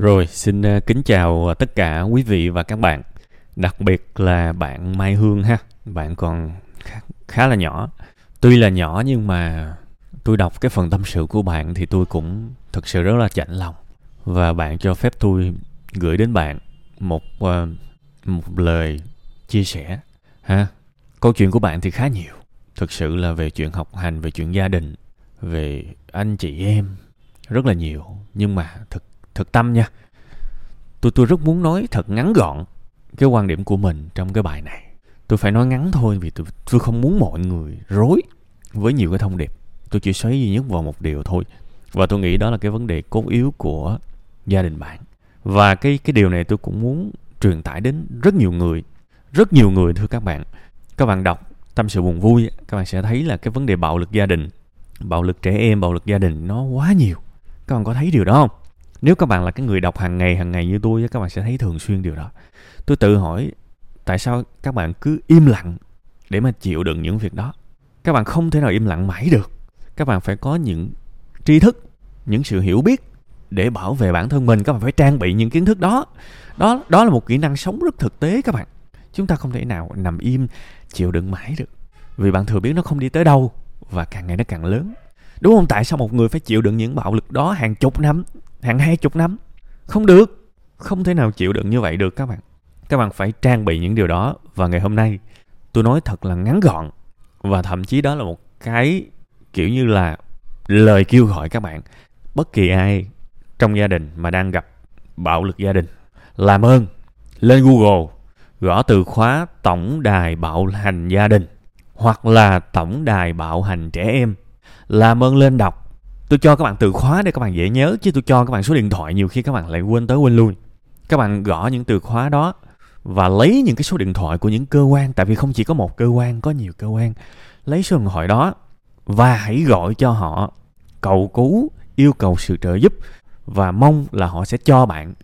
Rồi, xin ờ, kính chào tất cả quý vị và các bạn. Đặc biệt là bạn Mai Hương ha. Bạn còn khá, là nhỏ. Tuy là nhỏ nhưng mà tôi đọc cái phần tâm sự của bạn thì tôi cũng thực sự rất là chạnh lòng. Và bạn cho phép tôi gửi đến bạn một ờ, một lời chia sẻ ha. Câu chuyện của bạn thì khá nhiều. Thực sự là về chuyện học hành, về chuyện gia đình, về anh chị em rất là nhiều nhưng mà thực thực tâm nha. Tôi tôi rất muốn nói thật ngắn gọn cái quan điểm của mình trong cái bài này. Tôi phải nói ngắn thôi vì tôi tôi không muốn mọi người rối với nhiều cái thông điệp. Tôi chỉ xoáy duy nhất vào một điều thôi. Và tôi nghĩ đó là cái vấn đề cốt yếu của gia đình bạn. Và cái cái điều này tôi cũng muốn truyền tải đến rất nhiều người. Rất nhiều người, thưa các bạn. Các bạn đọc tâm sự buồn vui, các bạn sẽ thấy là cái vấn đề bạo lực gia đình, bạo lực trẻ em, bạo lực gia đình nó quá nhiều. Các bạn có thấy điều đó không? Nếu các bạn là cái người đọc hàng ngày hàng ngày như tôi các bạn sẽ thấy thường xuyên điều đó. Tôi tự hỏi, tại sao các bạn cứ im lặng để mà chịu đựng những việc đó? Các bạn không thể nào im lặng mãi được. Các bạn phải có những tri thức, những sự hiểu biết để bảo vệ bản thân mình. Các bạn phải trang bị những kiến thức đó. Đó đó là một kỹ năng sống rất thực tế các bạn. Chúng ta không thể nào nằm im, chịu đựng mãi được. Vì bạn thừa biết nó không đi tới đâu và càng ngày nó càng lớn. Đúng không? Tại sao một người phải chịu đựng những bạo lực đó hàng chục năm? Hàng hai chục năm. Không được. Không thể nào chịu đựng như vậy được các bạn. Các bạn phải trang bị những điều đó và ngày hôm nay. Tôi nói thật là ngắn gọn. Và thậm chí đó là một cái kiểu như là lời kêu gọi các bạn. Bất kỳ ai trong gia đình mà đang gặp bạo lực gia đình, làm ơn, lên google, gõ từ khóa tổng đài bạo hành gia đình, hoặc là tổng đài bạo hành trẻ em, làm ơn lên đọc tôi cho các bạn từ khóa để các bạn dễ nhớ, chứ tôi cho các bạn số điện thoại nhiều khi các bạn lại quên tới quên lui. Các bạn gõ những từ khóa đó và lấy những cái số điện thoại của những cơ quan, tại vì không chỉ có một cơ quan, có nhiều cơ quan. Lấy số điện thoại đó và hãy gọi cho họ cầu cứu, yêu cầu sự trợ giúp và mong là họ sẽ cho bạn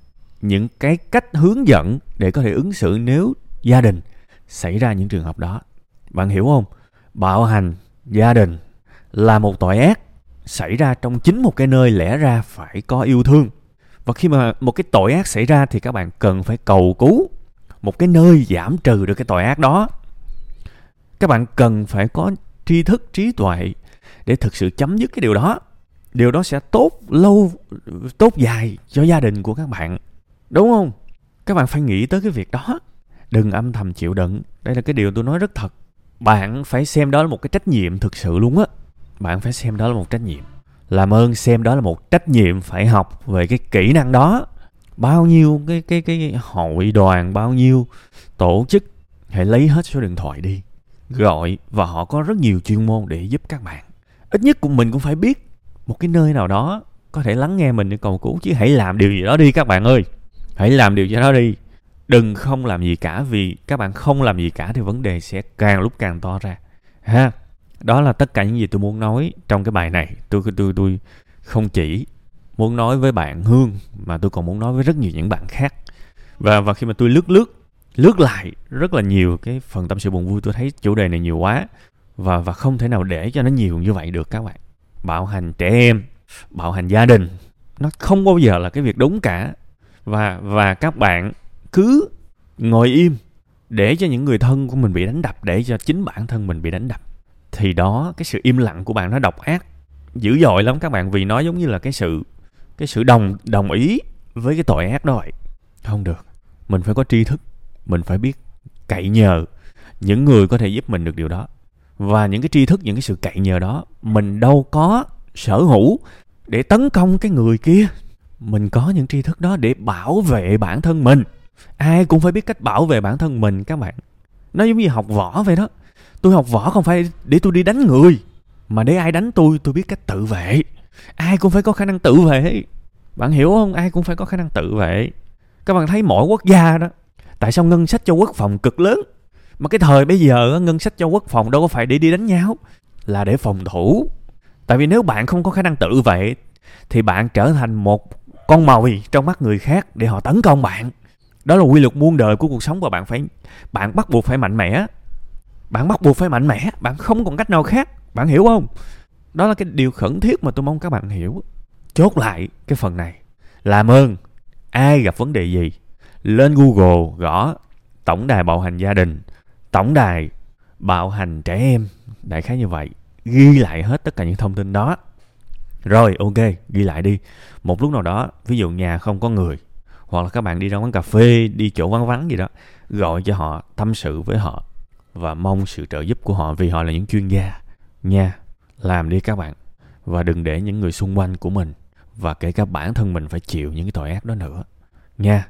những cái cách hướng dẫn để có thể ứng xử nếu gia đình xảy ra những trường hợp đó. Bạn hiểu không? Bạo hành gia đình là một tội ác xảy ra trong chính một cái nơi lẽ ra phải có yêu thương. Và khi mà một cái tội ác xảy ra thì các bạn cần phải cầu cứu một cái nơi giảm trừ được cái tội ác đó. Các bạn cần phải có tri thức, trí tuệ để thực sự chấm dứt cái điều đó. Điều đó sẽ tốt lâu, tốt dài cho gia đình của các bạn. Đúng không? Các bạn phải nghĩ tới cái việc đó. Đừng âm thầm chịu đựng. Đây là cái điều tôi nói rất thật. Bạn phải xem đó là một cái trách nhiệm thực sự luôn á bạn phải xem đó là một trách nhiệm. Làm ơn xem đó là một trách nhiệm phải học về cái kỹ năng đó. Bao nhiêu cái cái cái hội đoàn, bao nhiêu tổ chức, hãy lấy hết số điện thoại đi, gọi và họ có rất nhiều chuyên môn để giúp các bạn. Ít nhất của mình cũng phải biết một cái nơi nào đó có thể lắng nghe mình để cầu cứu, chứ hãy làm điều gì đó đi các bạn ơi. Hãy làm điều gì đó đi. Đừng không làm gì cả, vì các bạn không làm gì cả thì vấn đề sẽ càng lúc càng to ra. Ha? Đó là tất cả những gì tôi muốn nói trong cái bài này. Tôi tôi tôi không chỉ muốn nói với bạn hương, mà tôi còn muốn nói với rất nhiều những bạn khác. Và và khi mà tôi lướt lướt lướt lại rất là nhiều cái phần tâm sự buồn vui, tôi thấy chủ đề này nhiều quá. Và và không thể nào để cho nó nhiều như vậy được các bạn. Bạo hành trẻ em bạo hành gia đình, nó không bao giờ là cái việc đúng cả. Và và các bạn cứ ngồi im để cho những người thân của mình bị đánh đập, để cho chính bản thân mình bị đánh đập thì đó, cái sự im lặng của bạn nó độc ác, dữ dội lắm các bạn, vì nó giống như là cái sự cái sự đồng đồng ý với cái tội ác đó vậy. Không được, mình phải có tri thức, mình phải biết cậy nhờ những người có thể giúp mình được điều đó. Và những cái tri thức, những cái sự cậy nhờ đó, mình đâu có sở hữu để tấn công cái người kia. Mình có những tri thức đó để bảo vệ bản thân mình. Ai cũng phải biết cách bảo vệ bản thân mình các bạn. Nó giống như học võ vậy đó tôi học võ không phải để tôi đi đánh người, mà để ai đánh tôi tôi biết cách tự vệ. Ai cũng phải có khả năng tự vệ. Bạn hiểu không? Ai cũng phải có khả năng tự vệ. Các bạn thấy mỗi quốc gia đó, tại sao ngân sách cho quốc phòng cực lớn? Mà cái thời bây giờ ngân sách cho quốc phòng đâu có phải để đi đánh nhau, là để phòng thủ. Tại vì nếu bạn không có khả năng tự vệ, thì bạn trở thành một con mồi trong mắt người khác để họ tấn công bạn. Đó là quy luật muôn đời của cuộc sống và bạn phải, bạn bắt buộc phải mạnh mẽ bạn bắt buộc phải mạnh mẽ, bạn không còn cách nào khác. Bạn hiểu không? Đó là cái điều khẩn thiết mà tôi mong các bạn hiểu. Chốt lại cái phần này. Làm ơn ai gặp vấn đề gì? Lên google gõ tổng đài bạo hành gia đình, tổng đài bạo hành trẻ em. Đại khái như vậy. Ghi lại hết tất cả những thông tin đó. Rồi, ok, ghi lại đi. Một lúc nào đó, ví dụ nhà không có người, hoặc là các bạn đi ra quán cà phê, đi chỗ vắng vắng gì đó, gọi cho họ, tâm sự với họ và mong sự trợ giúp của họ vì họ là những chuyên gia. Nha, làm đi các bạn, và đừng để những người xung quanh của mình và kể cả bản thân mình phải chịu những cái tội ác đó nữa. Nha.